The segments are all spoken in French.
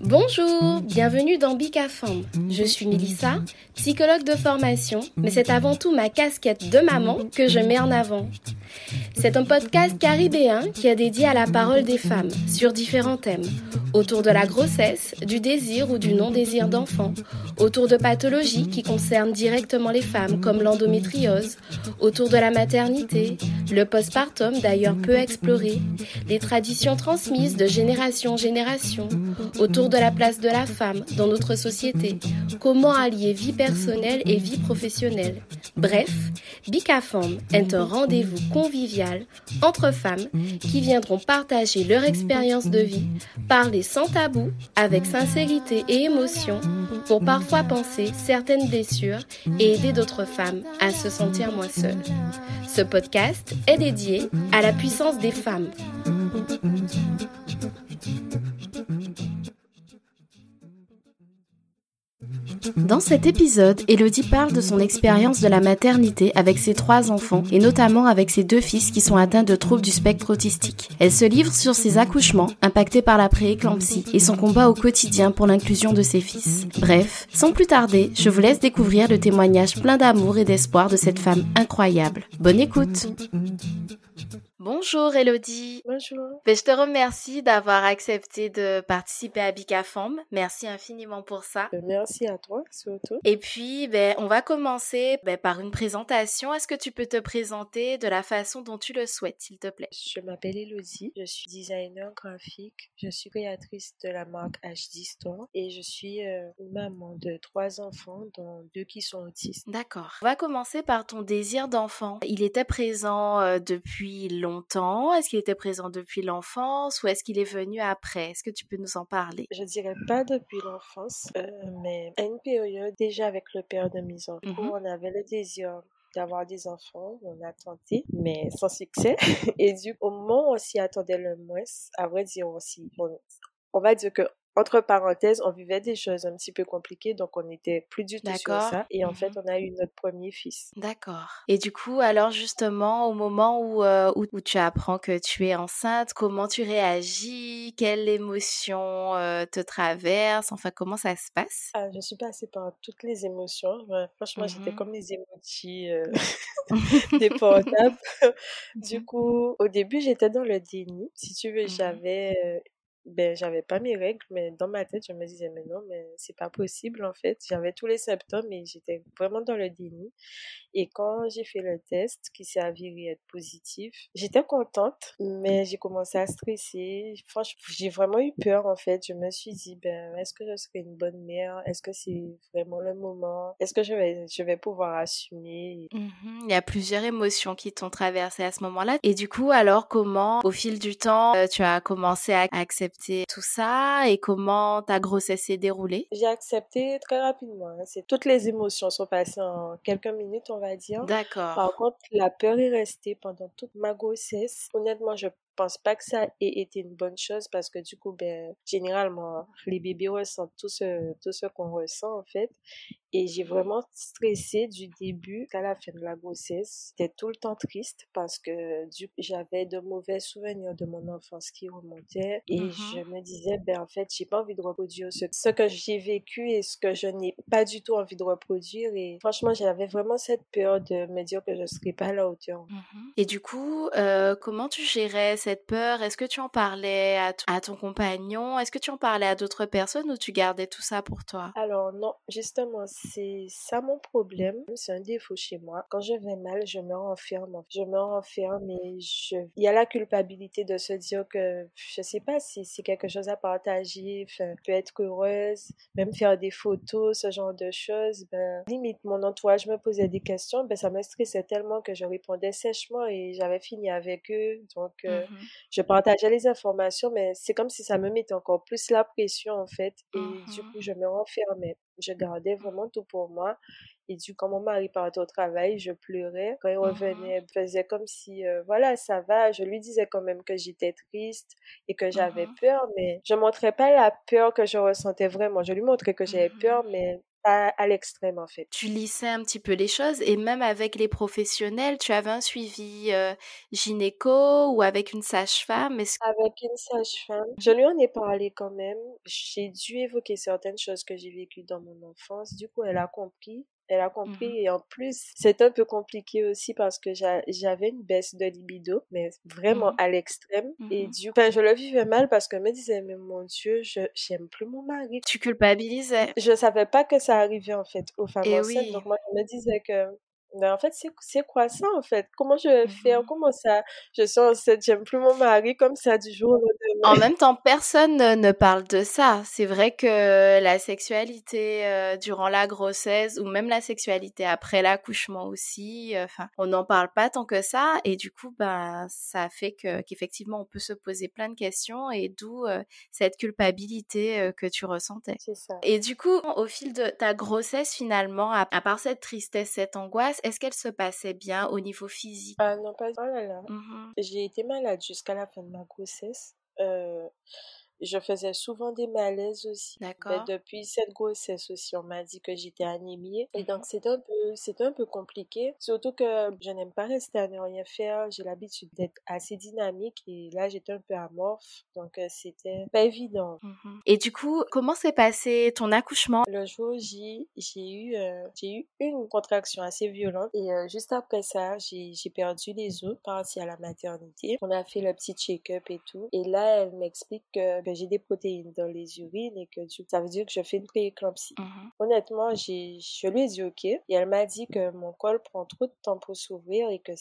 Bonjour, bienvenue dans Bicafam. Je suis Melissa, psychologue de formation, mais c'est avant tout ma casquette de maman que je mets en avant. C'est un podcast caribéen qui est dédié à la parole des femmes sur différents thèmes, autour de la grossesse, du désir ou du non-désir d'enfant, autour de pathologies qui concernent directement les femmes comme l'endométriose, autour de la maternité, le postpartum d'ailleurs peu exploré, les traditions transmises de génération en génération, autour de la place de la femme dans notre société, comment allier vie personnelle et vie professionnelle. Bref, Bicafam est un rendez-vous convivial entre femmes qui viendront partager leur expérience de vie, parler sans tabou, avec sincérité et émotion, pour parfois penser certaines blessures et aider d'autres femmes à se sentir moins seules. Ce podcast est dédié à la puissance des femmes. Dans cet épisode, Elodie parle de son expérience de la maternité avec ses trois enfants et notamment avec ses deux fils qui sont atteints de troubles du spectre autistique. Elle se livre sur ses accouchements impactés par la prééclampsie et son combat au quotidien pour l'inclusion de ses fils. Bref, sans plus tarder, je vous laisse découvrir le témoignage plein d'amour et d'espoir de cette femme incroyable. Bonne écoute Bonjour Elodie. Bonjour. Ben, je te remercie d'avoir accepté de participer à Bicafam. Merci infiniment pour ça. Euh, Merci à toi surtout. Et puis, ben, on va commencer ben, par une présentation. Est-ce que tu peux te présenter de la façon dont tu le souhaites, s'il te plaît? Je m'appelle Elodie, je suis designer graphique, je suis créatrice de la marque HD Store et je suis euh, maman de trois enfants, dont deux qui sont autistes. D'accord. On va commencer par ton désir d'enfant. Il était présent euh, depuis longtemps longtemps? Est-ce qu'il était présent depuis l'enfance ou est-ce qu'il est venu après? Est-ce que tu peux nous en parler? Je dirais pas depuis l'enfance, euh, mais à une période déjà avec le père de mes enfants, Mhm. on avait le désir d'avoir des enfants, on a tenté, mais sans succès. Et du au moment où on s'y attendait le moins, à vrai dire, on on, on va dire que entre parenthèses, on vivait des choses un petit peu compliquées, donc on n'était plus du tout sur ça. Et en Mhm. fait, on a eu notre premier fils. D'accord. Et du coup, alors justement, au moment où, euh, où, où tu apprends que tu es enceinte, comment tu réagis? Quelle émotion euh, te traverse Enfin, comment ça se passe? Ah, je suis passée par toutes les émotions. Ouais, franchement, j'étais Mhm. comme les emojis euh, des portables. Du coup, au début, j'étais dans le déni. Si tu veux, Mhm. j'avais, euh, ben, j'avais pas mes règles, mais dans ma tête, je me disais, mais non, mais c'est pas possible, en fait. J'avais tous les symptômes et j'étais vraiment dans le déni. Et quand j'ai fait le test, qui s'est avéré être positif, j'étais contente, mais j'ai commencé à stresser. Franchement, j'ai vraiment eu peur, en fait. Je me suis dit, ben, est-ce que je serai une bonne mère? Est-ce que c'est vraiment le moment? Est-ce que je vais, je vais pouvoir assumer? Mhm. Il y a plusieurs émotions qui t'ont traversé à ce moment-là. Et du coup, alors comment, au fil du temps, euh, tu as commencé à accepter tout ça et comment ta grossesse s'est déroulée? J'ai accepté très rapidement. hein. C'est toutes les émotions sont passées en quelques minutes, on va dire. D'accord. Par contre, la peur est restée pendant toute ma grossesse. Honnêtement, je pense pas que ça ait été une bonne chose parce que du coup, ben, généralement, les bébés ressentent tout ce, tout ce qu'on ressent, en fait. Et j'ai vraiment stressé du début jusqu'à la fin de la grossesse. J'étais tout le temps triste parce que j'avais de mauvais souvenirs de mon enfance qui remontaient et Mhm. je me disais, ben, en fait, j'ai pas envie de reproduire ce, ce que j'ai vécu et ce que je n'ai pas du tout envie de reproduire. Et franchement, j'avais vraiment cette peur de me dire que je serais pas à la hauteur. Mhm. Et du coup, euh, comment tu gérais cette peur? Est-ce que tu en parlais à, ton compagnon? Est-ce que tu en parlais à d'autres personnes ou tu gardais tout ça pour toi? Alors non, justement, c'est ça mon problème. C'est un défaut chez moi. Quand je vais mal, je me renferme. Je me renferme et je... Il y a la culpabilité de se dire que, je sais pas si c'est quelque chose à partager, enfin, peut être heureuse, même faire des photos, ce genre de choses. Ben, limite, mon entourage me posait des questions, ben, ça me stressait tellement que je répondais sèchement et j'avais fini avec eux. Donc, euh, Mhm. je partageais les informations, mais c'est comme si ça me mettait encore plus la pression, en fait. Et du Mhm. coup, je me renfermais. Je gardais vraiment tout pour moi. Et du coup, quand mon mari partait au travail, je pleurais. Quand il Mhm. revenait, il faisait comme si, euh, voilà, ça va. Je lui disais quand même que j'étais triste et que j'avais peur, mais je montrais pas la peur que je ressentais vraiment. Je lui montrais que j'avais peur, mais à l'extrême en fait. Tu lissais un petit peu les choses et même avec les professionnels, tu avais un suivi euh, gynéco ou avec une sage-femme Avec une sage-femme. Je lui en ai parlé quand même. J'ai dû évoquer certaines choses que j'ai vécues dans mon enfance. Du coup, elle a compris elle a compris. Mmh et en plus, c'est un peu compliqué aussi parce que j'avais une baisse de libido, mais vraiment mmh à l'extrême. Et mmh du coup, je le vivais mal parce que je me disais, mais mon Dieu, je j'aime plus mon mari. Tu culpabilisais. Je savais pas que ça arrivait en fait aux femmes enceintes. Donc moi, je me disais que ben, en fait, c'est quoi ça, en fait? Comment je vais faire? Mmh Comment ça? Je suis enceinte, j'aime plus mon mari comme ça du jour au lendemain. En même temps, personne ne parle de ça. C'est vrai que la sexualité euh, durant la grossesse ou même la sexualité après l'accouchement aussi, euh, enfin, on n'en parle pas tant que ça. Et du coup, ben, ça fait que qu'effectivement, on peut se poser plein de questions et d'où euh, cette culpabilité que tu ressentais. C'est ça. Et du coup, au fil de ta grossesse, finalement, à part cette tristesse, cette angoisse, est-ce qu'elle se passait bien au niveau physique? Ah non, pas. Oh là là. Mmh J'ai été malade jusqu'à la fin de ma grossesse. Euh, je faisais souvent des malaises aussi. D'accord. depuis cette grossesse aussi, on m'a dit que j'étais anémie. Et donc, c'était un peu, c'était un peu compliqué. Surtout que je n'aime pas rester à ne rien faire. J'ai l'habitude d'être assez dynamique. Et là, j'étais un peu amorphe. Donc, euh, c'était pas évident. Mmh et du coup, comment s'est passé ton accouchement? Le jour J, j'ai eu, euh, j'ai eu une contraction assez violente. Et euh, juste après ça, j'ai, j'ai perdu les os, parti à la maternité. On a fait le petit check-up et tout. Et là, elle m'explique que j'ai des protéines dans les urines et que ça veut dire que je fais une prééclampsie. Mhm. Honnêtement, j'ai, je lui ai dit OK et elle m'a dit que mon col prend trop de temps pour s'ouvrir et que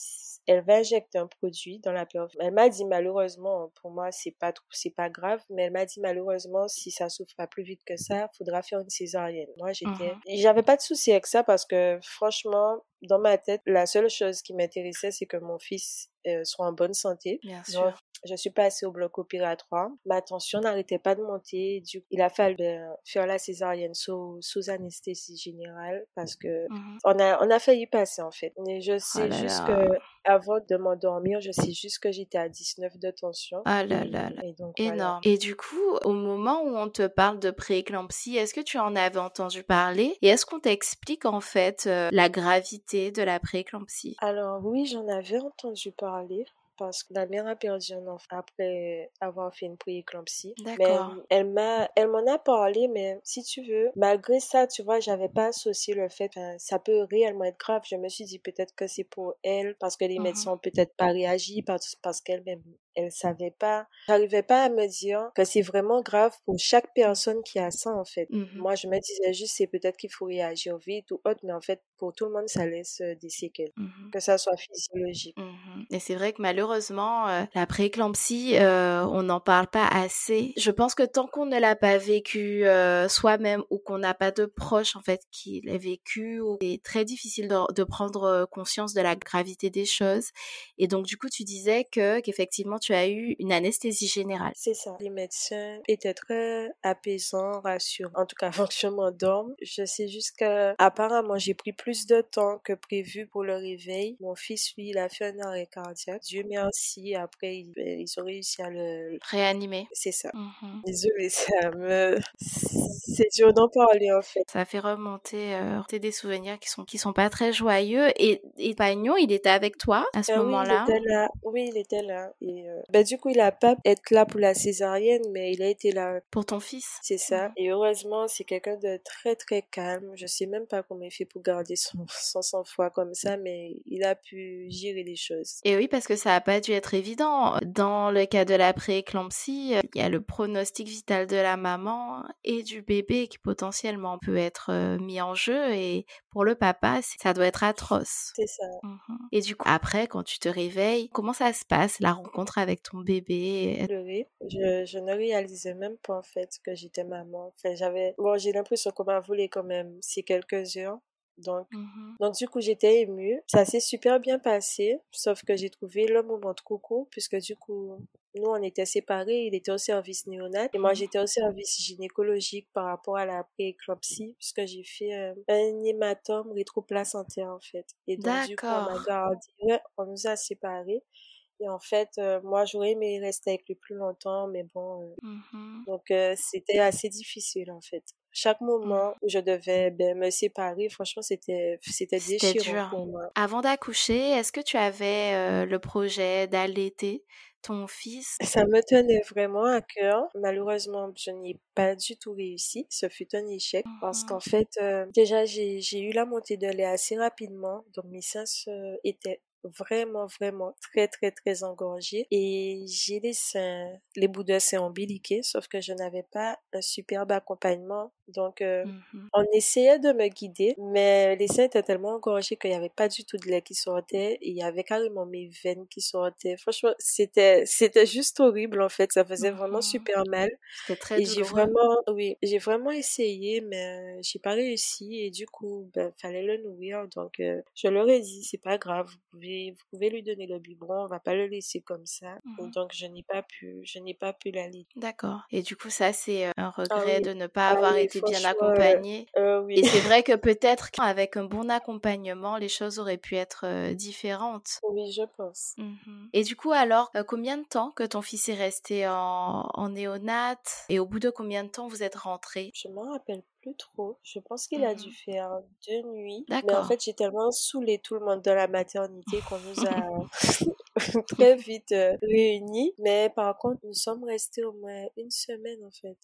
elle va injecter un produit dans la période. Elle m'a dit malheureusement, pour moi c'est pas c'est pas grave, mais elle m'a dit malheureusement si ça s'ouvre pas plus vite que ça, faudra faire une césarienne. Moi j'étais, mhm. j'avais pas de souci avec ça parce que franchement dans ma tête, la seule chose qui m'intéressait, c'est que mon fils euh, soit en bonne santé. Bien sûr. Je suis passée au bloc opératoire. Ma tension n'arrêtait pas de monter. Du il a fallu euh, faire la césarienne sous, sous anesthésie générale parce que mmh on a on a failli passer en fait. Mais je oh sais juste que avant de m'endormir, je sais juste que j'étais à 19 de tension. Ah là là là. Et donc, Énorme. Et du coup, au moment où on te parle de prééclampsie, est-ce que tu en avais entendu parler? Et est-ce qu'on t'explique en fait euh, la gravité de la prééclampsie? Alors oui, j'en avais entendu parler parce que la mère a perdu un enfant après avoir fait une prééclampsie. D'accord. Elle m'a, elle m'en a parlé, mais si tu veux, malgré ça, tu vois, j'avais pas associé le fait, que ça peut réellement être grave. Je me suis dit peut-être que c'est pour elle, parce que les mmh médecins ont peut-être pas réagi, parce, parce qu'elle-même elle savait pas. J'arrivais pas à me dire que c'est vraiment grave pour chaque personne qui a ça, en fait. Mmh Moi, je me disais juste, c'est peut-être qu'il faut réagir vite ou autre, mais en fait, pour tout le monde, ça laisse euh, des séquelles. Mmh que ça soit physiologique. Mmh Et c'est vrai que malheureusement, euh, la prééclampsie, euh, on n'en parle pas assez. Je pense que tant qu'on ne l'a pas vécu soi-même ou qu'on n'a pas de proche, en fait, qui l'a vécu, c'est très difficile de, de, prendre conscience de la gravité des choses. Et donc, du coup, tu disais que, qu'effectivement, tu tu as eu une anesthésie générale. C'est ça. Les médecins étaient très apaisants, rassurants. En tout cas, avant que je m'endorme, je sais juste que apparemment j'ai pris plus de temps que prévu pour le réveil. Mon fils, lui, il a fait un arrêt cardiaque. Dieu merci. Après, ils, ben, ont réussi à le réanimer. C'est ça. Désolée, ça me c'est dur d'en parler en fait. Ça fait remonter euh, des souvenirs qui sont qui sont pas très joyeux. Et, et Pagnon, il était avec toi à ce moment-là. Oui, il était là. Oui, il était là. Et euh, bah, du coup, il a pas être là pour la césarienne, mais il a été là. Pour ton fils. C'est ça. Et heureusement, c'est quelqu'un de très très calme. Je sais même pas comment il fait pour garder son, son sang-froid comme ça, mais il a pu gérer les choses. Et oui, parce que ça a pas dû être évident. Dans le cas de la prééclampsie, euh, il y a le pronostic vital de la maman et du bébé qui potentiellement peut être euh, mis en jeu. Et pour le papa, ça doit être atroce. C'est ça. Mhm. Et du coup, après, quand tu te réveilles, comment ça se passe, la rencontre avec ton bébé Je, je ne réalisais même pas en fait que j'étais maman. Enfin, j'avais, bon, j'ai l'impression qu'on m'a volé quand même ces quelques heures. Donc, mmh donc du coup, j'étais émue. Ça s'est super bien passé, sauf que j'ai trouvé le moment de coucou, puisque du coup, nous, on était séparés. Il était au service néonat et moi, mmh j'étais au service gynécologique par rapport à la prééclampsie, puisque j'ai fait euh, un hématome rétroplacentaire, en fait. Et donc, du coup, on gardé. on nous a séparés. Et en fait, euh, moi, j'aurais aimé rester avec lui plus longtemps, mais bon. Euh, mmh donc, c'était assez difficile, en fait. chaque Mmh. moment où je devais ben, me séparer, franchement, c'était c'était déchirant dur. pour moi. Avant d'accoucher, est-ce que tu avais euh, le projet d'allaiter ton fils? Ça me tenait vraiment à cœur. Malheureusement, je n'ai pas du tout réussi. Ce fut un échec parce qu'en fait, euh, déjà, j'ai j'ai eu la montée de lait assez rapidement. Donc, mes seins se- étaient vraiment, vraiment très, très, très engorgés. Et j'ai les seins, les bouts de seins ombiliqués, sauf que je n'avais pas un superbe accompagnement. Donc, euh, Mhm. on essayait de me guider, mais les seins étaient tellement engorgés qu'il n'y avait pas du tout de lait qui sortait. Et il y avait carrément mes veines qui sortaient. Franchement, c'était, c'était juste horrible, en fait. Ça faisait vraiment Mhm. super mal. C'était très Et j'ai vraiment, oui, j'ai vraiment essayé, mais j'ai pas réussi. Et du coup, ben, fallait le nourrir. Donc, euh, je leur ai dit, c'est pas grave. Vous pouvez, vous pouvez lui donner le biberon. On va pas le laisser comme ça. Mhm. Donc, je n'ai pas pu, je n'ai pas pu l'allaiter. D'accord. Et du coup, ça, c'est euh, un Ah regret oui. de ne pas Ah avoir oui, été bien euh, accompagné. euh, oui. Et c'est vrai que peut-être qu'avec un bon accompagnement, les choses auraient pu être différentes. Oui, je pense. Mhm. Et du coup, alors, combien de temps que ton fils est resté en, en néonat? Et au bout de combien de temps vous êtes rentré Je m'en rappelle plus trop. Je pense qu'il a dû Mhm. faire deux nuits. Mais en fait, j'ai tellement saoulé tout le monde dans la maternité qu'on nous a très vite euh, réunis. Mais par contre, nous sommes restés au moins une semaine, en fait,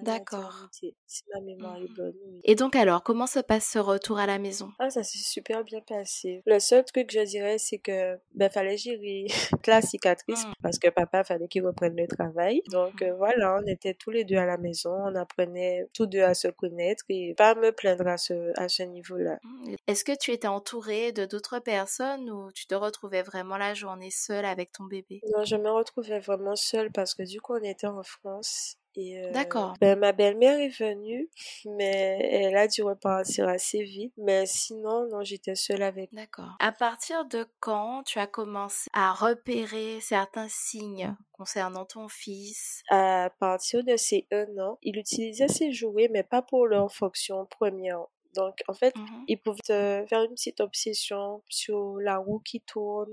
D'accord. maternité. Si ma mémoire est Mhm. bonne, oui. Et donc alors, comment se passe ce retour à la maison? Ah, ça s'est super bien passé. Le seul truc que je dirais, c'est que, ben, fallait gérer la cicatrice Mhm. parce que papa fallait qu'il reprenne le travail. Donc, Mhm. euh, voilà, on était tous les deux à la maison, on apprenait tous deux à se connaître et pas me plaindre à ce, à ce niveau-là. Est-ce que tu étais entourée de d'autres personnes ou tu te retrouvais vraiment la journée seule avec ton bébé? Non, je me retrouvais vraiment seule parce que du coup, on était en France. Et euh, D'accord. ben, ma belle-mère est venue, mais elle a dû repartir assez vite. Mais sinon, non, j'étais seule avec. D'accord. À partir de quand tu as commencé à repérer certains signes concernant ton fils? À partir de ses un an, il utilisait ses jouets, mais pas pour leur fonction première. Donc, en fait, Mhm. il pouvait faire une petite obsession sur la roue qui tourne,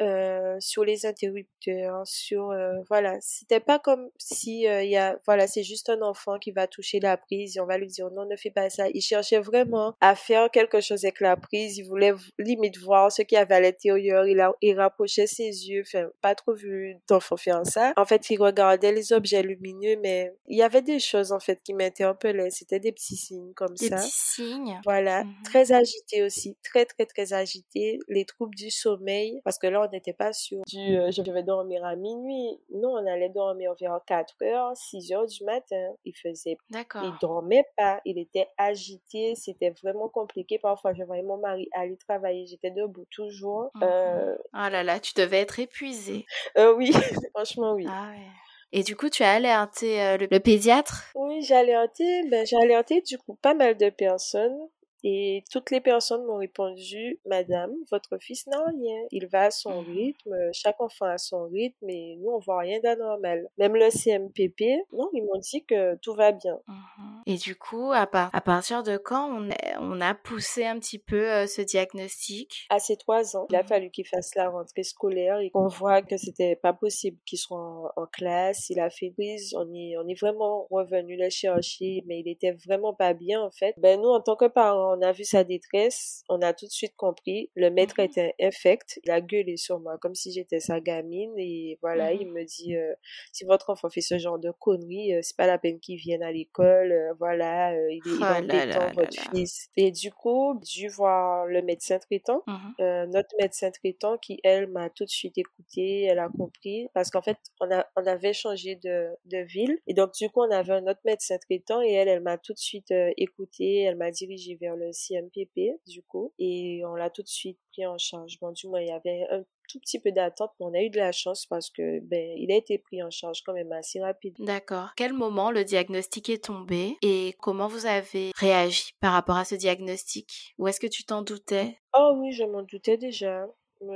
euh, sur les interrupteurs, sur euh, voilà, c'était pas comme si euh, il y a voilà, c'est juste un enfant qui va toucher la prise et on va lui dire non, ne fais pas ça. Il cherchait vraiment à faire quelque chose avec la prise, il voulait limite voir ce qu'il y avait à l'intérieur, il a il rapprochait ses yeux, enfin pas trop vu d'enfant faire ça. En fait, il regardait les objets lumineux mais il y avait des choses en fait qui m'interpellaient, c'était des petits signes comme Des ça. petits signes Voilà, Mhm. très agité aussi, très très très agité. Les troubles du sommeil, parce que là on n'était pas sûr du euh, je vais dormir à minuit. Non, on allait dormir vers 4 heures, 6 heures du matin. Il faisait, il dormait pas, il était agité, c'était vraiment compliqué. Parfois je voyais mon mari aller travailler, j'étais debout toujours. Mhm. Euh, Oh là là, tu devais être épuisée. euh, oui, franchement oui. Ah ouais. Et du coup, tu as alerté euh, le, le pédiatre? Oui, j'ai alerté, ben, j'ai alerté du coup pas mal de personnes et toutes les personnes m'ont répondu, Madame, votre fils n'a rien. Il va à son Mhm. rythme, chaque enfant a son rythme et nous on voit rien d'anormal. Même le CMPP, non, ils m'ont dit que tout va bien. Mhm. Et du coup, à, par- à partir de quand on a, on a poussé un petit peu euh, ce diagnostic? À ses trois ans, il a Mhm. fallu qu'il fasse la rentrée scolaire et qu'on voit que c'était pas possible qu'il soit en, en classe. Il a fait prise, on est, on est vraiment revenu le chercher, mais il était vraiment pas bien en fait. Ben nous, en tant que parents, on a vu sa détresse, on a tout de suite compris. Le maître Mhm. était infect, il a gueulé sur moi comme si j'étais sa gamine et voilà, Mhm. il me dit euh, si votre enfant fait ce genre de conneries, euh, c'est pas la peine qu'il vienne à l'école, euh, voilà, il est, là embêtant là votre là. fils. Et du coup, j'ai dû voir le médecin traitant Mhm. notre médecin traitant qui, elle, m'a tout de suite écoutée, elle a compris, parce qu'en fait, on, a, on avait changé de, de ville, et donc du coup, on avait un autre médecin traitant, et elle, elle m'a tout de suite écoutée, elle m'a dirigée vers le CMPP, du coup, et on l'a tout de suite pris en charge. Bon, du moins, il y avait un tout petit peu d'attente, mais on a eu de la chance parce que, ben, il a été pris en charge quand même assez rapide. D'accord. Quel moment le diagnostic est tombé et comment vous avez réagi par rapport à ce diagnostic? Ou est-ce que tu t'en doutais? Oh oui, je m'en doutais déjà.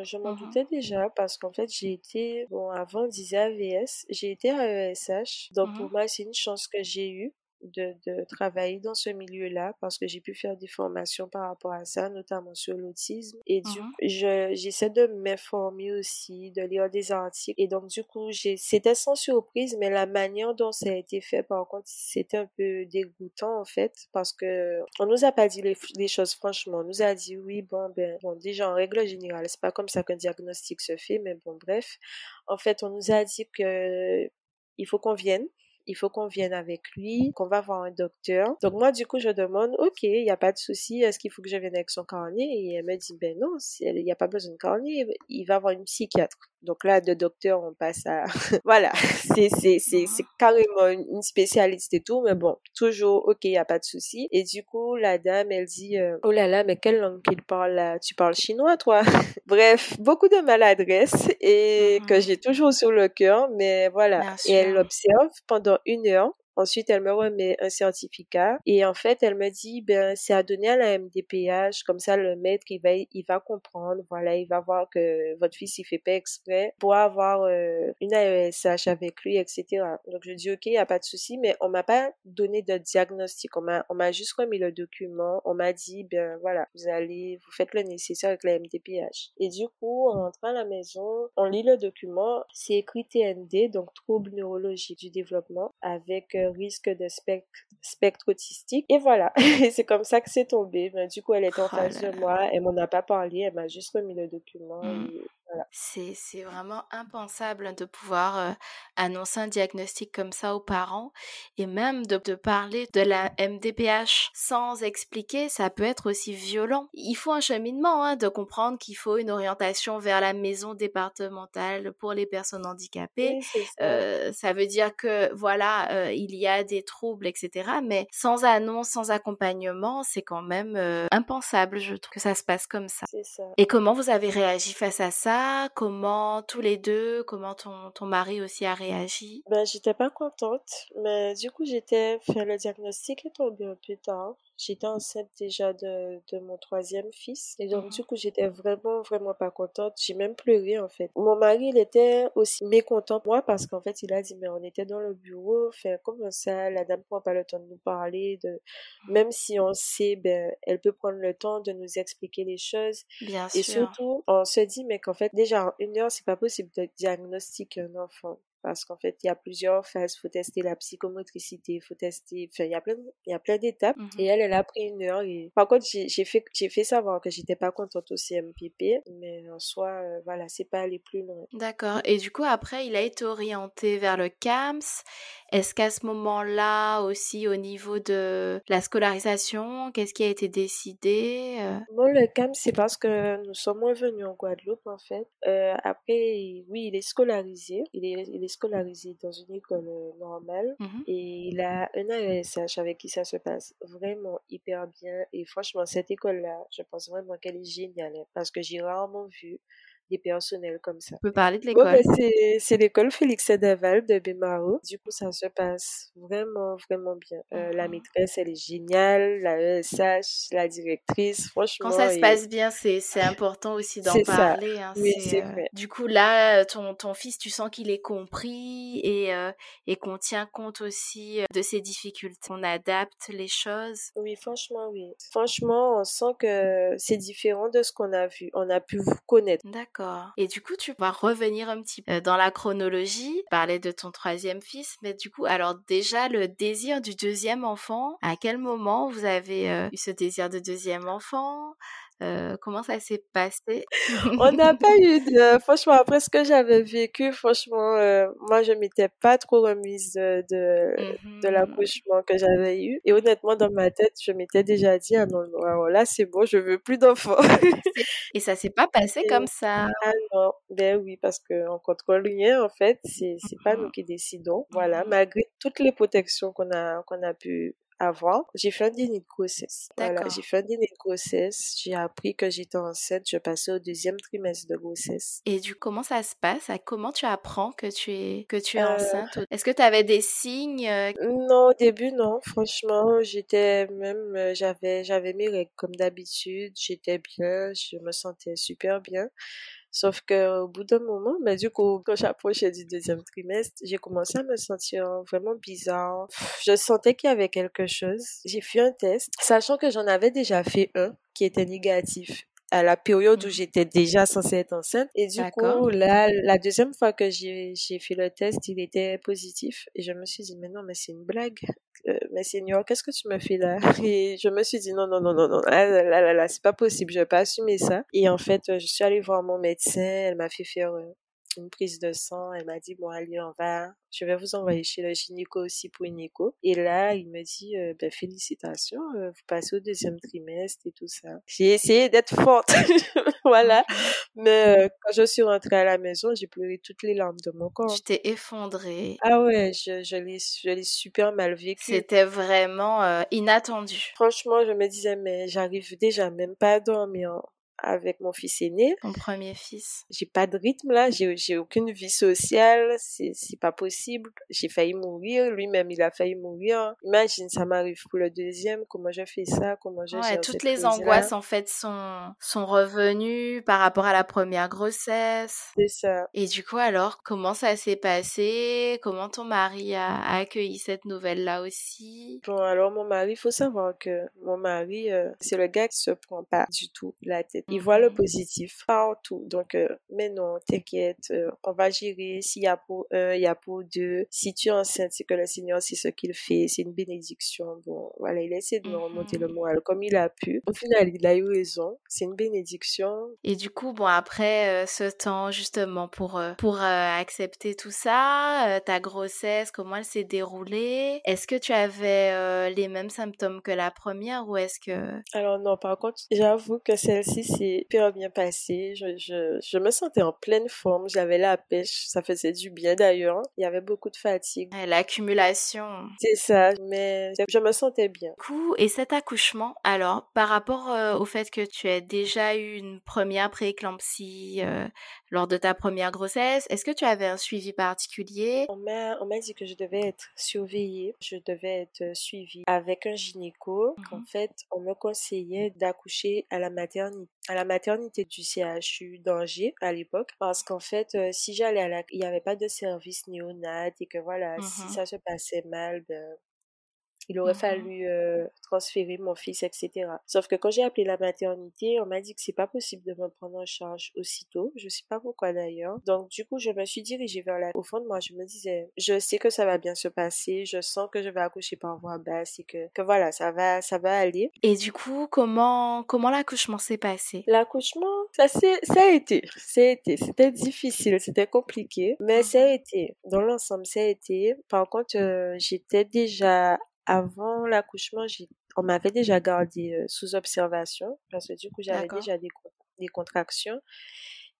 Je m'en doutais déjà parce qu'en fait, j'ai été, bon, avant on disait AVS, j'ai été à ESH. Donc pour Mhm. moi, c'est une chance que j'ai eue de, de travailler dans ce milieu-là parce que j'ai pu faire des formations par rapport à ça, notamment sur l'autisme. Et du, je, j'essaie de m'informer aussi, de lire des articles. Et donc, du coup, c'était sans surprise, mais la manière dont ça a été fait, par contre, c'était un peu dégoûtant, en fait, parce que on nous a pas dit les, les choses franchement. On nous a dit, oui, bon, ben, bon, déjà, en règle générale, c'est pas comme ça qu'un diagnostic se fait, mais bon, bref. En fait, on nous a dit que il faut qu'on vienne il faut qu'on vienne avec lui, qu'on va voir un docteur. Donc moi, du coup, je demande, ok, il n'y a pas de souci, est-ce qu'il faut que je vienne avec son carnet? Et elle me dit, ben non, il n'y a pas besoin de carnet, il va voir une psychiatre. Donc là, de docteur, on passe à, voilà, c'est, c'est, c'est, c'est carrément une spécialiste et tout, mais bon, toujours, ok, il n'y a pas de souci. Et du coup, la dame, elle dit, euh, oh là là, mais quelle langue qu'il parle là? Tu parles chinois, toi? Bref, beaucoup de maladresse et que j'ai toujours sur le cœur, mais voilà. Et elle l'observe pendant une heure. Ensuite, elle me remet un certificat et en fait, elle me dit, ben, c'est à donner à la MDPH. Comme ça, le maître, il va, il va comprendre. Voilà, il va voir que votre fils, il fait pas exprès pour avoir euh, une AESH avec lui, etc. Donc, je dis, OK, il n'y a pas de souci, mais on m'a pas donné de diagnostic. On m'a, on m'a juste remis le document. On m'a dit, ben, voilà, vous allez, vous faites le nécessaire avec la MDPH. Et du coup, en rentrant à la maison, on lit le document. C'est écrit TND, donc trouble neurologique du développement avec euh, risque de spectre, spectre autistique. Et voilà, c'est comme ça que c'est tombé. Ben, du coup, elle était en Oh face là de moi, elle m'en a pas parlé, elle m'a juste remis le document. Mm. Et voilà. C'est, vraiment impensable de pouvoir euh, annoncer un diagnostic comme ça aux parents et même de, de parler de la MDPH sans expliquer, ça peut être aussi violent. Il faut un cheminement, hein, de comprendre qu'il faut une orientation vers la maison départementale pour les personnes handicapées. Oui, ça. Euh, ça veut dire que voilà, euh, il y a des troubles, etc. Mais sans annonce, sans accompagnement, c'est quand même impensable, je trouve, que ça se passe comme ça. Ça. Et comment vous avez réagi face à ça? Comment tous les deux Comment ton, ton mari aussi a réagi? Ben, j'étais pas contente, mais du coup, j'étais, fait le diagnostic est tombé un peu tard. J'étais enceinte déjà de, de mon troisième fils. Et donc, Mhm. du coup, j'étais vraiment, vraiment pas contente. J'ai même pleuré, en fait. Mon mari, il était aussi mécontent moi parce qu'en fait, il a dit, mais on était dans le bureau, fait comment ça, la dame prend pas le temps de nous parler, de, même si on sait, ben, elle peut prendre le temps de nous expliquer les choses. Bien Et sûr. surtout, on se dit, mais qu'en fait, déjà, en une heure, c'est pas possible de diagnostiquer un enfant. Parce qu'en fait, il y a plusieurs phases. Il faut tester la psychomotricité, il faut tester, enfin, il y a plein, de- il y a plein d'étapes. Mhm. Et elle, elle a pris une heure. Et par contre, j'ai fait, j'ai fait savoir que j'étais pas contente au CMPP. Mais en soi, euh, voilà, c'est pas aller plus loin. D'accord. Et du coup, après, il a été orienté vers le CAMS. Est-ce qu'à ce moment-là aussi, au niveau de la scolarisation, qu'est-ce qui a été décidé Euh, Bon, le CAM, c'est parce que nous sommes revenus en Guadeloupe, en fait. Euh, après, oui, il est scolarisé. Il est, il est scolarisé dans une école euh, normale. mhm. Et il a un AESH avec qui ça se passe vraiment hyper bien. Et franchement, cette école-là, je pense vraiment qu'elle est géniale. hein, parce que j'ai rarement vu des personnels comme ça. Tu peux parler de Bon, l'école. ben, c'est, l'école Félix Deval de Bémaro. Du coup, ça se passe vraiment, vraiment bien. Euh, La Mhm. maîtresse, elle est géniale. La ESH, la directrice, franchement. Quand ça se et- passe bien, c'est important aussi d'en parler. hein, Oui, c'est, euh, vrai. Du coup, là, ton, ton fils, tu sens qu'il est compris et, euh, et qu'on tient compte aussi de ses difficultés. On adapte les choses. Oui, franchement, oui. Franchement, on sent que c'est différent de ce qu'on a vu. On a pu vous connaître. D'accord. Et du coup, tu vas revenir un petit peu euh, dans la chronologie, parler de ton troisième fils, mais du coup, alors déjà, le désir du deuxième enfant, à quel moment vous avez euh, eu ce désir de deuxième enfant? Euh, comment ça s'est passé? On n'a pas eu de... Franchement, après ce que j'avais vécu, franchement, euh, moi, je m'étais pas trop remise de, de, de Mhm. l'accouchement que j'avais eu. Et honnêtement, dans ma tête, je m'étais déjà dit, ah non, non, alors là, c'est bon, je veux plus d'enfants. Et ça s'est pas passé Et- comme ça? Ah non, ben oui, parce qu'on contrôle rien, en fait. C'est, pas nous Mhm. qui décidons. Voilà, Mhm. malgré toutes les protections qu'on a, qu'on a pu j'ai fait un déni de grossesse. Voilà, D'accord. j'ai fait un déni de grossesse. J'ai appris que j'étais enceinte. Je passais au deuxième trimestre de grossesse. Et du comment ça se passe? Comment tu apprends que tu es que tu es Euh, enceinte? Est-ce que tu avais des signes euh, Non, au début, non. Franchement, j'étais même, euh, j'avais, j'avais mes règles comme d'habitude. J'étais bien, je me sentais super bien. Sauf que au bout d'un moment, mais du coup, quand j'approchais du deuxième trimestre, j'ai commencé à me sentir vraiment bizarre. Je sentais qu'il y avait quelque chose. J'ai fait un test, sachant que j'en avais déjà fait un qui était négatif à la période où mmh. j'étais déjà censée être enceinte. Et du coup, là, la deuxième fois que j'ai fait le test, il était positif. Et je me suis dit, mais non, mais c'est une blague. Mais Seigneur, qu'est-ce que tu me fais là? Et je me suis dit, non, non, non, non, non, là, là, là, là c'est pas possible, je vais pas assumer ça. Et en fait, je suis allée voir mon médecin, elle m'a fait faire euh, une prise de sang. Elle m'a dit, bon, allez, on va, je vais vous envoyer chez le gynéco aussi pour une écho. Et là, il me dit, euh, ben, félicitations, euh, vous passez au deuxième trimestre et tout ça. J'ai essayé d'être forte, voilà. Mais euh, quand je suis rentrée à la maison, j'ai pleuré toutes les larmes de mon corps. Tu t'es effondrée. Ah ouais, je, je l'ai, je l'ai super mal vécu. C'était vraiment inattendu. Franchement, je me disais, mais j'arrive déjà même pas à dormir avec mon fils aîné. Mon premier fils. J'ai pas de rythme là, j'ai, aucune vie sociale, c'est, pas possible. J'ai failli mourir, lui-même il a failli mourir. Imagine, ça m'arrive pour le deuxième, comment je fais ça, comment je ouais, toutes les angoisses en fait sont, sont revenues par rapport à la première grossesse. C'est ça. Et du coup alors, comment ça s'est passé? Comment ton mari a, accueilli cette nouvelle-là aussi? Bon, alors mon mari, il faut savoir que mon mari, euh, c'est le gars qui se prend pas du tout la tête il voit le positif partout. Donc, euh, mais non, t'inquiète, euh, on va gérer. S'il y a pour un, il y a pour deux. Si tu es enceinte, c'est que le Seigneur, c'est ce qu'il fait. C'est une bénédiction. Bon, voilà, il essaie de nous remonter le moral comme il a pu. Au final, il a eu raison. C'est une bénédiction. Et du coup, bon, après euh, ce temps, justement, pour, pour accepter tout ça, ta grossesse, comment elle s'est déroulée, est-ce que tu avais les mêmes symptômes que la première ou est-ce que... Alors non, par contre, j'avoue que celle-ci, c'est hyper bien passé. Je, je, je, me sentais en pleine forme. J'avais la pêche. Ça faisait du bien d'ailleurs. Il y avait beaucoup de fatigue. L'accumulation. C'est ça. Mais je me sentais bien. Coup, et cet accouchement, alors, par rapport euh, au fait que tu aies déjà eu une première prééclampsie euh, lors de ta première grossesse, est-ce que tu avais un suivi particulier? On m'a, on m'a dit que je devais être surveillée. Je devais être suivie avec un gynéco. Mmh en fait, on me conseillait d'accoucher à la maternité à la maternité du CHU d'Angers à l'époque parce qu'en fait euh, si j'allais à la il n'y avait pas de service néonat et que voilà si mmh ça se passait mal ben il aurait mmh fallu euh, transférer mon fils, etc. Sauf que quand j'ai appelé la maternité, on m'a dit que c'est pas possible de me prendre en charge aussitôt. Je sais pas pourquoi d'ailleurs. Donc du coup, je me suis dirigée vers la. Au fond de moi, je me disais, je sais que ça va bien se passer. Je sens que je vais accoucher par voie basse et que que voilà, ça va, ça va aller. Et du coup, comment comment l'accouchement s'est passé? L'accouchement, ça c'est, ça a été, ça a été. C'était difficile, c'était compliqué, mais ça a mmh été. Dans l'ensemble, ça a été. Par contre, euh, j'étais déjà avant l'accouchement, on m'avait déjà gardé euh, sous observation parce que du coup, j'avais déjà des, des contractions.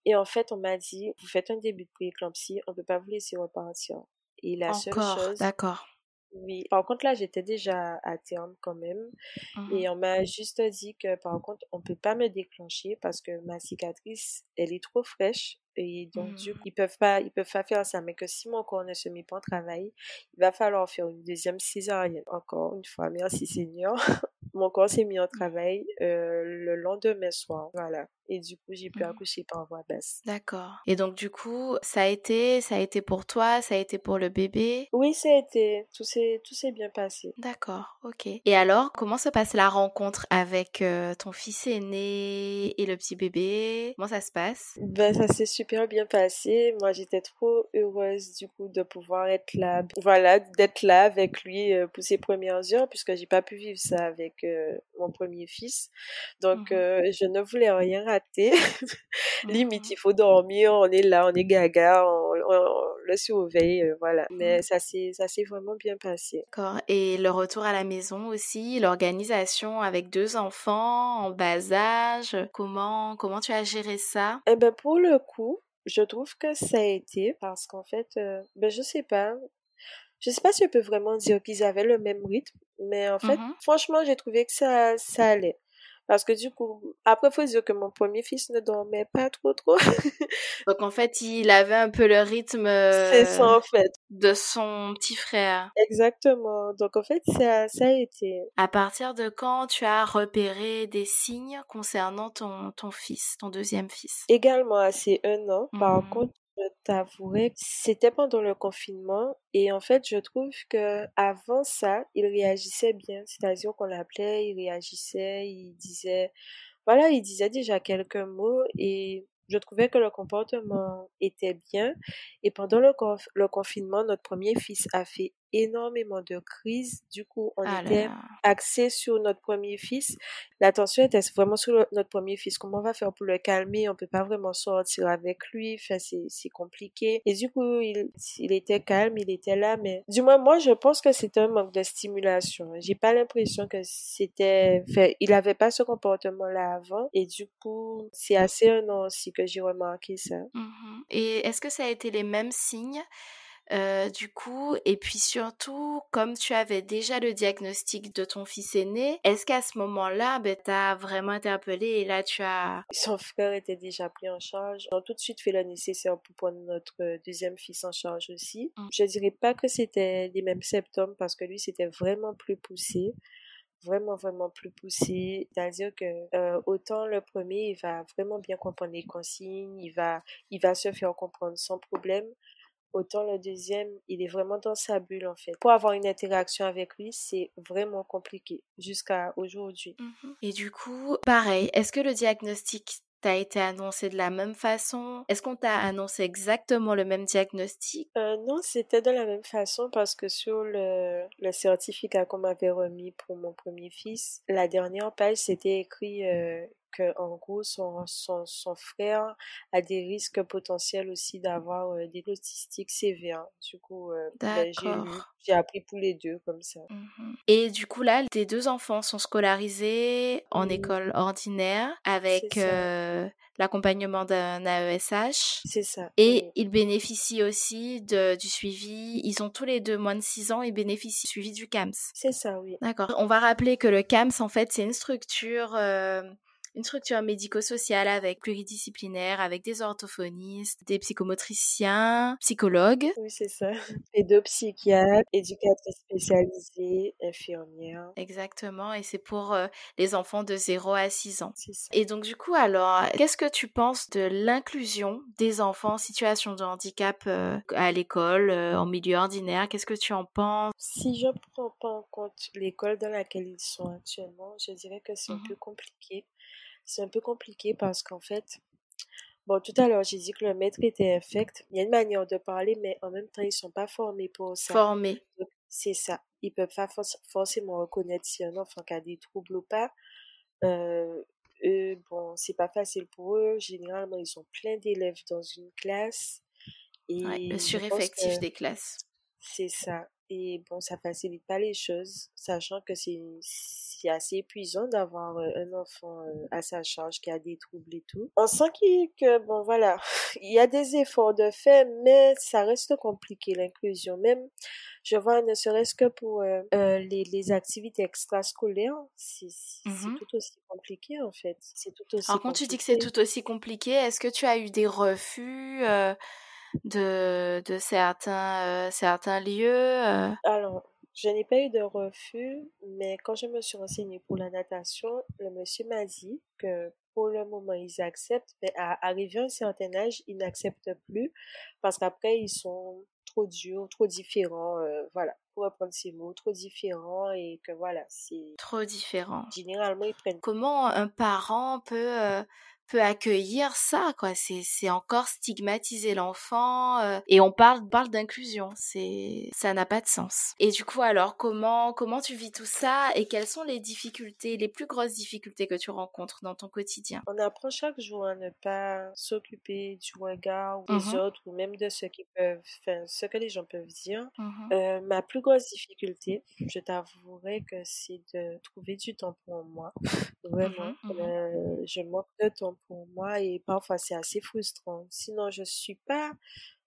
Et en fait, on m'a dit, vous faites un début de prééclampsie, on ne peut pas vous laisser repartir. Et la seule chose. D'accord. Oui. Par contre, là, j'étais déjà à terme quand même. Mmh Et on m'a juste dit que, par contre, on peut pas me déclencher parce que ma cicatrice, elle est trop fraîche. Et donc, du coup, mmh. ils peuvent pas, ils peuvent pas faire ça. Mais que si mon corps ne se met pas en travail, il va falloir faire une deuxième césarienne. Encore une fois, merci Seigneur. mon corps s'est mis en travail euh, le lendemain soir. Voilà. Et du coup, j'ai pu mmh. accoucher par voie basse. D'accord. Et donc, du coup, ça a été, ça a été pour toi, ça a été pour le bébé? Oui, ça a été. Tout s'est, tout s'est bien passé. D'accord, ok. Et alors, comment se passe la rencontre avec euh, ton fils aîné et le petit bébé? Comment ça se passe? Ben, ça s'est super bien passé. Moi, j'étais trop heureuse, du coup, de pouvoir être là. Voilà, d'être là avec lui euh, pour ses premières heures, puisque j'ai pas pu vivre ça avec euh, mon premier fils. Donc, mmh je ne voulais rien Limite, mmh. il faut dormir, on est là, on est gaga, on, le surveille, euh, voilà. Mais ça s'est, vraiment bien passé. D'accord. Et le retour à la maison aussi, l'organisation avec deux enfants en bas âge, comment, comment tu as géré ça? Eh ben, pour le coup, je trouve que ça a été parce qu'en fait, euh, ben, je sais pas. Je sais pas si on peut vraiment dire qu'ils avaient le même rythme, mais en fait, mmh franchement, j'ai trouvé que ça, ça allait. Parce que du coup, après, faut dire que mon premier fils ne dormait pas trop, trop. Donc, en fait, il avait un peu le rythme C'est ça, en fait. de son petit frère. Exactement. Donc, en fait, ça, ça a été. À partir de quand tu as repéré des signes concernant ton, ton fils, ton deuxième fils? Également, assez un an. Par Mhm. contre, je t'avouerai c'était pendant le confinement et en fait, je trouve que avant ça, il réagissait bien. C'est-à-dire qu'on l'appelait, il réagissait, il disait, voilà, il disait déjà quelques mots et je trouvais que le comportement était bien. Et pendant le, conf- le confinement, notre premier fils a fait énormément de crises. Du coup, on Ah était axé sur notre premier fils. L'attention était vraiment sur le- notre premier fils. Comment on va faire pour le calmer? On peut pas vraiment sortir avec lui. Enfin, c'est, compliqué. Et du coup, il, il était calme, il était là, mais du moins, moi, je pense que c'était un manque de stimulation. J'ai pas l'impression que c'était, enfin, il avait pas ce comportement-là avant. Et du coup, c'est assez un an aussi que j'ai remarqué ça. Mhm. Et est-ce que ça a été les mêmes signes euh, du coup, et puis surtout, comme tu avais déjà le diagnostic de ton fils aîné, est-ce qu'à ce moment-là, ben, t'as vraiment interpellé et là tu as... Son frère était déjà pris en charge. On a tout de suite fait le nécessaire pour prendre notre euh, deuxième fils en charge aussi. Mm. Je dirais pas que c'était les mêmes symptômes parce que lui, c'était vraiment plus poussé. Vraiment, vraiment plus poussé. C'est-à-dire que euh, autant le premier, il va vraiment bien comprendre les consignes, il va, il va se faire comprendre sans problème. Autant le deuxième, il est vraiment dans sa bulle en fait. Pour avoir une interaction avec lui, c'est vraiment compliqué jusqu'à aujourd'hui. Mhm. Et du coup, pareil, est-ce que le diagnostic t'a été annoncé de la même façon? Est-ce qu'on t'a annoncé exactement le même diagnostic? Euh, non, c'était de la même façon parce que sur le, le certificat qu'on m'avait remis pour mon premier fils, la dernière page, c'était écrit euh, que en gros, son, son, son frère a des risques potentiels aussi d'avoir euh, des autistiques sévères. Du coup, euh, ben, j'ai appris pour les deux comme ça. Mhm. Et du coup, là, tes deux enfants sont scolarisés en Mm. école ordinaire avec euh, l'accompagnement d'un AESH. C'est ça. Et ils bénéficient aussi de, du suivi. Ils ont tous les deux moins de 6 ans et bénéficient du suivi du CAMS. C'est ça, oui. D'accord. On va rappeler que le CAMS, en fait, c'est une structure, euh, une structure médico-sociale avec pluridisciplinaire, avec des orthophonistes, des psychomotriciens, psychologues. Oui, c'est ça. Pédopsychiatre, éducatrice spécialisée, infirmière. Exactement. Et c'est pour euh, les enfants de 0 à 6 ans. Ça. Et donc, du coup, alors, qu'est-ce que tu penses de l'inclusion des enfants en situation de handicap euh, à l'école, euh, en milieu ordinaire? Qu'est-ce que tu en penses? Si je prends pas en compte l'école dans laquelle ils sont actuellement, je dirais que c'est un Mhm. peu compliqué. C'est un peu compliqué parce qu'en fait, bon, tout à l'heure, j'ai dit que le maître était infect. Il y a une manière de parler, mais en même temps, ils sont pas formés pour ça. Formés. C'est ça. Ils peuvent pas forc- forcément reconnaître si un enfant a des troubles ou pas. Euh, eux, bon, c'est pas facile pour eux. Généralement, ils ont plein d'élèves dans une classe. Et Ouais, le sureffectif des classes. c'est ça. Et bon, ça facilite pas les choses, sachant que c'est c'est assez épuisant d'avoir euh, un enfant euh, à sa charge qui a des troubles et tout. On sent qu'il- que, bon, voilà, il y a des efforts de fait, mais ça reste compliqué, l'inclusion. Même, je vois, ne serait-ce que pour euh, euh, les, les activités extrascolaires, c'est Mhm. tout aussi compliqué, en fait. C'est tout aussi Alors, quand tu dis que c'est tout aussi compliqué, est-ce que tu as eu des refus euh, de, de certains, euh, certains lieux euh? Alors, je n'ai pas eu de refus, mais quand je me suis renseignée pour la natation, le monsieur m'a dit que pour le moment, ils acceptent, mais à arriver à un certain âge, ils n'acceptent plus parce qu'après, ils sont trop durs, trop différents, euh, voilà, pour reprendre ces mots, trop différents et que voilà, c'est Trop différents. généralement, ils prennent Comment un parent peut, euh, peut accueillir ça, quoi C'est c'est encore stigmatiser l'enfant euh, et on parle parle d'inclusion, c'est ça n'a pas de sens. Et du coup alors comment comment tu vis tout ça et quelles sont les difficultés, les plus grosses difficultés que tu rencontres dans ton quotidien? On apprend chaque jour à ne pas s'occuper du regard des Mhm. autres ou même de ce qui peuvent, enfin, ce que les gens peuvent dire. Mhm. Euh, ma plus grosse difficulté, je t'avouerai que c'est de trouver du temps pour moi. Vraiment. Mhm, mhm. Euh, je manque de temps pour moi et parfois c'est assez frustrant. Sinon, je suis pas,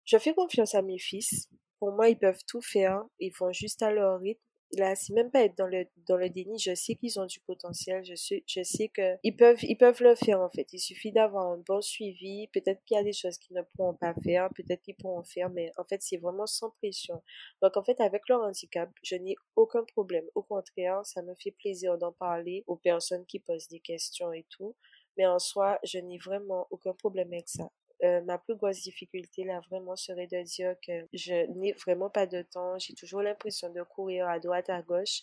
je fais confiance à mes fils. Pour moi, ils peuvent tout faire. Ils vont juste à leur rythme. là, c'est même pas être dans le, dans le déni. Je sais qu'ils ont du potentiel. Je sais, je sais que ils peuvent, ils peuvent le faire, en fait. Il suffit d'avoir un bon suivi. Peut-être qu'il y a des choses qu'ils ne pourront pas faire. Peut-être qu'ils pourront faire, mais en fait, c'est vraiment sans pression. Donc, en fait, avec leur handicap, je n'ai aucun problème. Au contraire, ça me fait plaisir d'en parler aux personnes qui posent des questions et tout. Mais en soi, je n'ai vraiment aucun problème avec ça. Euh, ma plus grosse difficulté là vraiment serait de dire que je n'ai vraiment pas de temps. J'ai toujours l'impression de courir à droite, à gauche.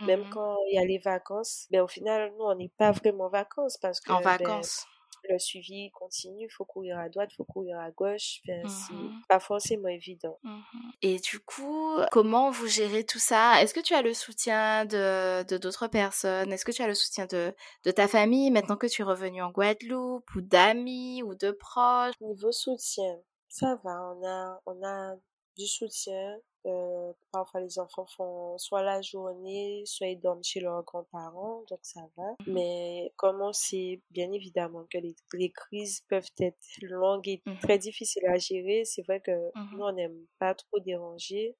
Même mmh quand il y a les vacances, ben, au final, nous, on n'est pas vraiment en vacances parce que... En ben, vacances le suivi continue, il faut courir à droite, il faut courir à gauche, enfin, c'est mmh pas forcément évident. Mmh Et du coup, comment vous gérez tout ça? Est-ce que tu as le soutien de d'autres personnes? Est-ce que tu as le soutien de, de ta famille? Maintenant que tu es revenu en Guadeloupe ou d'amis ou de proches? Niveau soutien, ça va, on a, on a du soutien. Euh, parfois, les enfants font soit la journée, soit ils dorment chez leurs grands-parents, donc ça va. Mais comme on sait bien évidemment que les, les crises peuvent être longues et mhm. très difficiles à gérer, c'est vrai que mhm. nous, on n'aime pas trop déranger.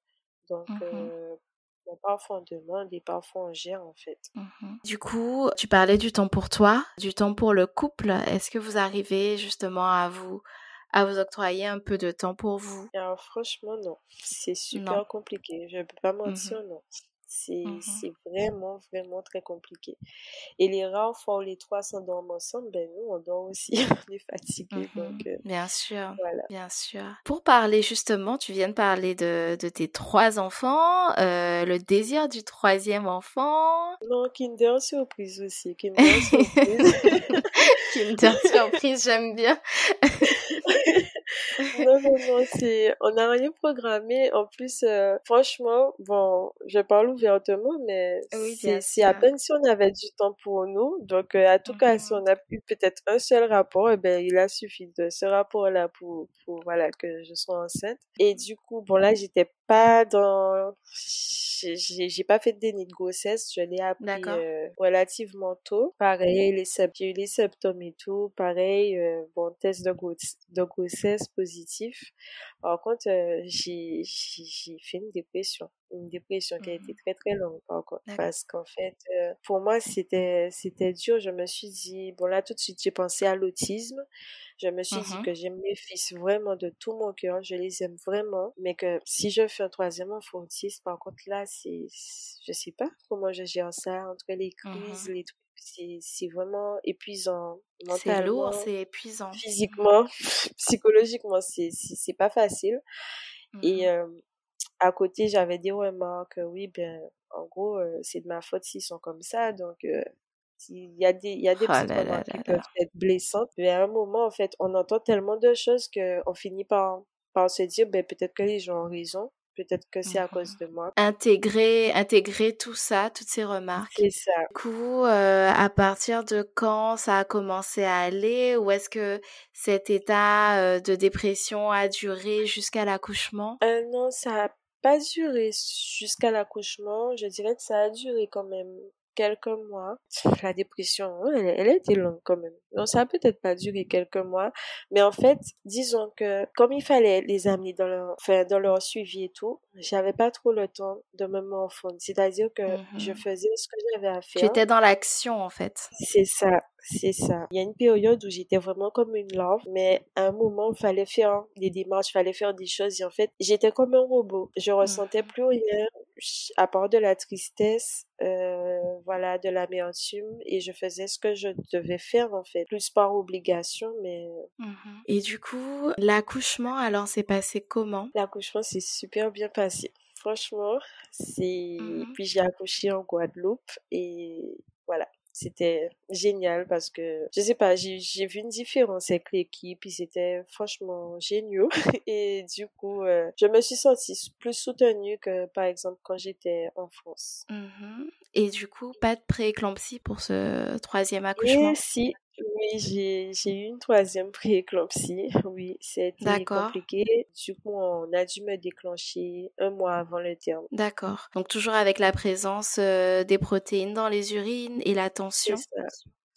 Donc, euh, parfois on demande et parfois on gère en fait. Du coup, tu parlais du temps pour toi, du temps pour le couple. Est-ce que vous arrivez justement à vous à vous octroyer un peu de temps pour vous Alors franchement, non. C'est super compliqué. Je ne peux pas mmh mentir, non. Mmh c'est vraiment, vraiment très compliqué. Et les rares fois où les trois s'endorment ensemble, ben nous, on dort aussi. on est fatigués. Mmh donc, euh, bien sûr. Bien sûr. Pour parler justement, tu viens de parler de, de tes trois enfants, euh, le désir du troisième enfant. Non, Kinder Surprise aussi. Kinder Surprise. Kinder Surprise, j'aime bien. non, non, non, c'est, on n'a rien programmé. En plus, euh, franchement, bon, je parle ouvertement, mais c'est, à peine si on avait du temps pour nous. Donc, euh, à tout cas, si mhm. on a eu peut-être un seul rapport, eh ben, il a suffi de ce rapport-là pour, pour, voilà, que je sois enceinte. Et du coup, bon, là, j'étais pas dans j'ai pas fait de déni de grossesse je l'ai appris euh, relativement tôt pareil les j'ai eu les symptômes et tout pareil euh, bon test de, de grossesse positif. Par contre euh, j'ai fait une dépression une dépression qui a été mmh. très très longue par contre. Parce qu'en fait pour moi c'était c'était dur. Je me suis dit bon là tout de suite j'ai pensé à l'autisme. Je me suis dit mmh que j'aime mes fils vraiment de tout mon cœur, je les aime vraiment, mais que si je fais un troisième enfant autiste, par contre là, c'est, je sais pas comment je gère ça entre les mmh crises, les trucs c'est vraiment épuisant c'est lourd c'est épuisant. physiquement psychologiquement c'est c'est pas facile. Et euh, à côté j'avais des remarques oui ben en gros euh, c'est de ma faute s'ils sont comme ça donc euh, il y a des, il y a des oh qui peuvent être blessantes, mais à un moment, en fait, on entend tellement de choses qu'on finit par, par se dire, ben, peut-être que les gens ont raison. Peut-être que c'est à cause mmh de moi. Intégrer, intégrer tout ça, toutes ces remarques. C'est ça. Du coup, euh, à partir de quand ça a commencé à aller? Ou est-ce que cet état euh, de dépression a duré jusqu'à l'accouchement? Euh, Non, ça n'a pas duré jusqu'à l'accouchement. Je dirais que ça a duré quand même quelques mois. La dépression, elle, elle a été longue quand même. Donc ça a peut-être pas duré quelques mois, mais en fait, disons que comme il fallait les amener dans leur, enfin, dans leur suivi et tout, j'avais pas trop le temps de me morfondre. C'est-à-dire que je mhm. faisais ce que j'avais à faire. J'étais dans l'action en fait. C'est ça. C'est ça. Il y a une période où j'étais vraiment comme une larve, mais à un moment, il fallait faire des démarches, il fallait faire des choses. Et en fait, j'étais comme un robot. Je ressentais mhm. plus rien, à part de la tristesse, euh, voilà, de l'amertume. Et je faisais ce que je devais faire, en fait. Plus par obligation, mais... Mhm. Et du coup, l'accouchement, alors, s'est passé comment? L'accouchement s'est super bien passé. Franchement, c'est... Mhm. Puis j'ai accouché en Guadeloupe et voilà c'était génial parce que je sais pas j'ai vu une différence avec l'équipe ils étaient franchement géniaux. Et du coup euh, je me suis sentie plus soutenue que par exemple quand j'étais en France. Mmh et du coup pas de prééclampsie pour ce troisième accouchement? si oui, j'ai, j'ai eu une troisième prééclampsie. Oui, c'était compliqué. Du coup, on a dû me déclencher un mois avant le terme. D'accord. Donc, toujours avec la présence euh, des protéines dans les urines et la tension.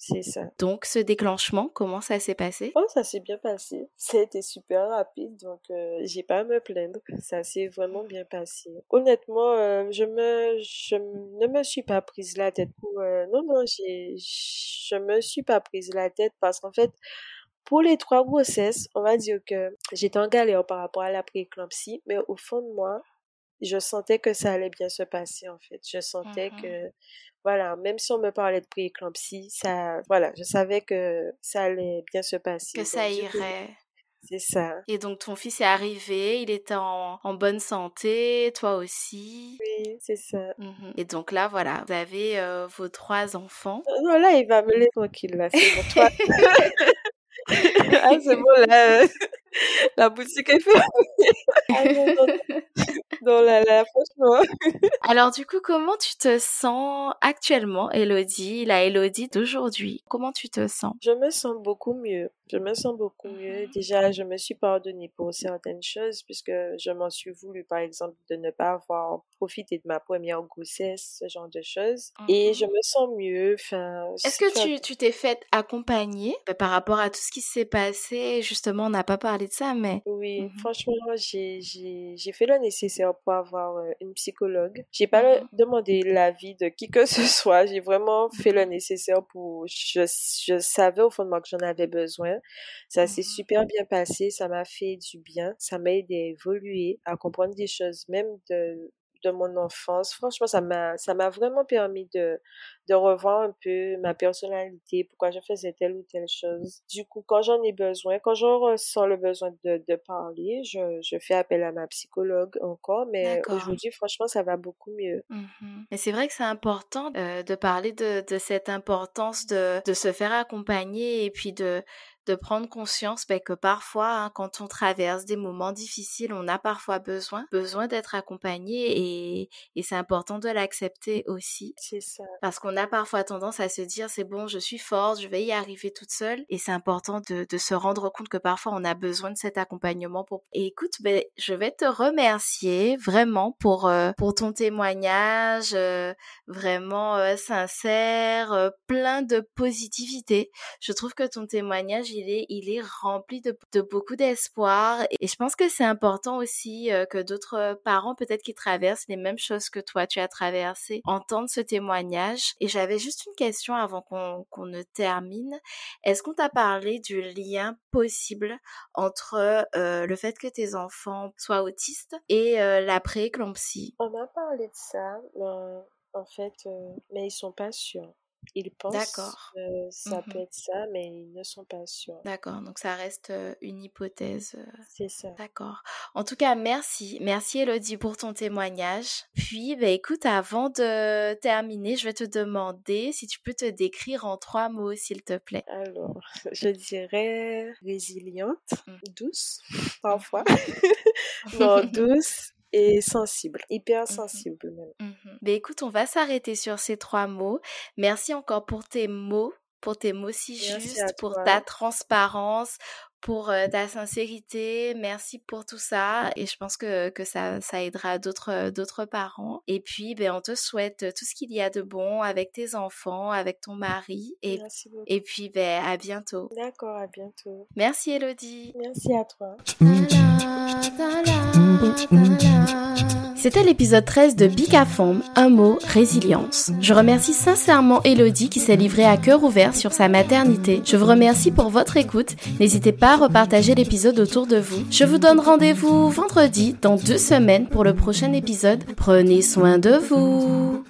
C'est ça. Donc, ce déclenchement, comment ça s'est passé? Oh, ça s'est bien passé. Ça a été super rapide, donc euh, j'ai pas à me plaindre. Ça s'est vraiment bien passé. Honnêtement, euh, je me, je ne me suis pas prise la tête pour. Euh, non, non, j'ai, je me suis pas prise la tête parce qu'en fait, pour les trois grossesses, on va dire que j'étais en galère par rapport à la prééclampsie, mais au fond de moi, je sentais que ça allait bien se passer en fait. Je sentais Mhm. que voilà, même si on me parlait de prééclampsie, ça voilà, je savais que ça allait bien se passer. Que ça Donc, irait. C'est ça. Et donc, ton fils est arrivé, il était en, en bonne santé, toi aussi? Oui, c'est ça. Mhm. Et donc là, voilà, vous avez euh, vos trois enfants. Euh, Non, là, il va me laisser tranquille là, c'est bon. Toi... ah, c'est bon là. euh, La boutique est fermée. Ah, non, non, Alors du coup, comment tu te sens actuellement, Elodie, la Elodie d'aujourd'hui? Comment tu te sens? Je me sens beaucoup mieux. Je me sens beaucoup mieux. Mhm. Déjà, je me suis pardonnée pour certaines choses puisque je m'en suis voulu, par exemple, de ne pas avoir profité de ma première grossesse, ce genre de choses. Et je me sens mieux. Est-ce que tu tu t'es fait accompagner euh, par rapport à tout ce qui s'est passé? Justement, on n'a pas parlé de ça, mais Oui, Mhm. franchement, j'ai, fait le nécessaire pour avoir euh, une psychologue. J'ai pas Mhm. demandé l'avis de qui que ce soit. J'ai vraiment fait le nécessaire pour, je, je savais au fond de moi que j'en avais besoin. Ça s'est super bien passé. Ça m'a fait du bien. Ça m'a aidé à évoluer, à comprendre des choses, même de, de mon enfance. Franchement, ça m'a, ça m'a vraiment permis de, de revoir un peu ma personnalité, pourquoi je faisais telle ou telle chose. Du coup, quand j'en ai besoin, quand je ressens le besoin de, de parler, je, je fais appel à ma psychologue encore, mais aujourd'hui, franchement, ça va beaucoup mieux. Mhm. Mais c'est vrai que c'est important euh, de parler de, de cette importance de, de se faire accompagner et puis de, de prendre conscience ben, que parfois, hein, quand on traverse des moments difficiles, on a parfois besoin, besoin d'être accompagné et, et c'est important de l'accepter aussi. C'est ça. Parce qu'on a parfois tendance à se dire c'est bon, je suis forte, je vais y arriver toute seule. Et c'est important de, de se rendre compte que parfois on a besoin de cet accompagnement. Pour... Et écoute, ben, je vais te remercier vraiment pour, euh, pour ton témoignage, euh, vraiment euh, sincère, plein de positivité. Je trouve que ton témoignage, il est, rempli de, beaucoup d'espoir. Et je pense que c'est important aussi euh, que d'autres parents, peut-être qui traversent les mêmes choses que toi, tu as traversé, entendent ce témoignage. Et j'avais juste une question avant qu'on qu'on ne termine. Est-ce qu'on t'a parlé du lien possible entre euh, le fait que tes enfants soient autistes et euh, la prééclampsie On m'a parlé de ça, mais en fait, euh, mais ils sont pas sûrs. Ils pensent que ça peut être ça, mais ils ne sont pas sûrs. D'accord, donc ça reste une hypothèse. C'est ça. D'accord. En tout cas, merci. Merci Elodie pour ton témoignage. Puis, bah, écoute, avant de terminer, je vais te demander si tu peux te décrire en trois mots, s'il te plaît. Alors, je dirais résiliente, Mm. douce, parfois. non, douce et sensible, hyper Mhm. sensible même. Mhm. Ben, écoute, on va s'arrêter sur ces trois mots. Merci encore pour tes mots, pour tes mots si Merci justes, pour ta transparence, pour euh, ta sincérité. Merci pour tout ça. Et je pense que, que ça, ça aidera d'autres, d'autres parents. Et puis, ben, on te souhaite tout ce qu'il y a de bon avec tes enfants, avec ton mari. Et, Merci beaucoup. et puis, ben, à bientôt. D'accord, à bientôt. Merci Elodie. Merci à toi. C'était l'épisode 13 de Bicafom, un mot, résilience. Je remercie sincèrement Elodie qui s'est livrée à cœur ouvert sur sa maternité. Je vous remercie pour votre écoute. N'hésitez pas à repartager l'épisode autour de vous. Je vous donne rendez-vous vendredi dans deux semaines pour le prochain épisode. Prenez soin de vous.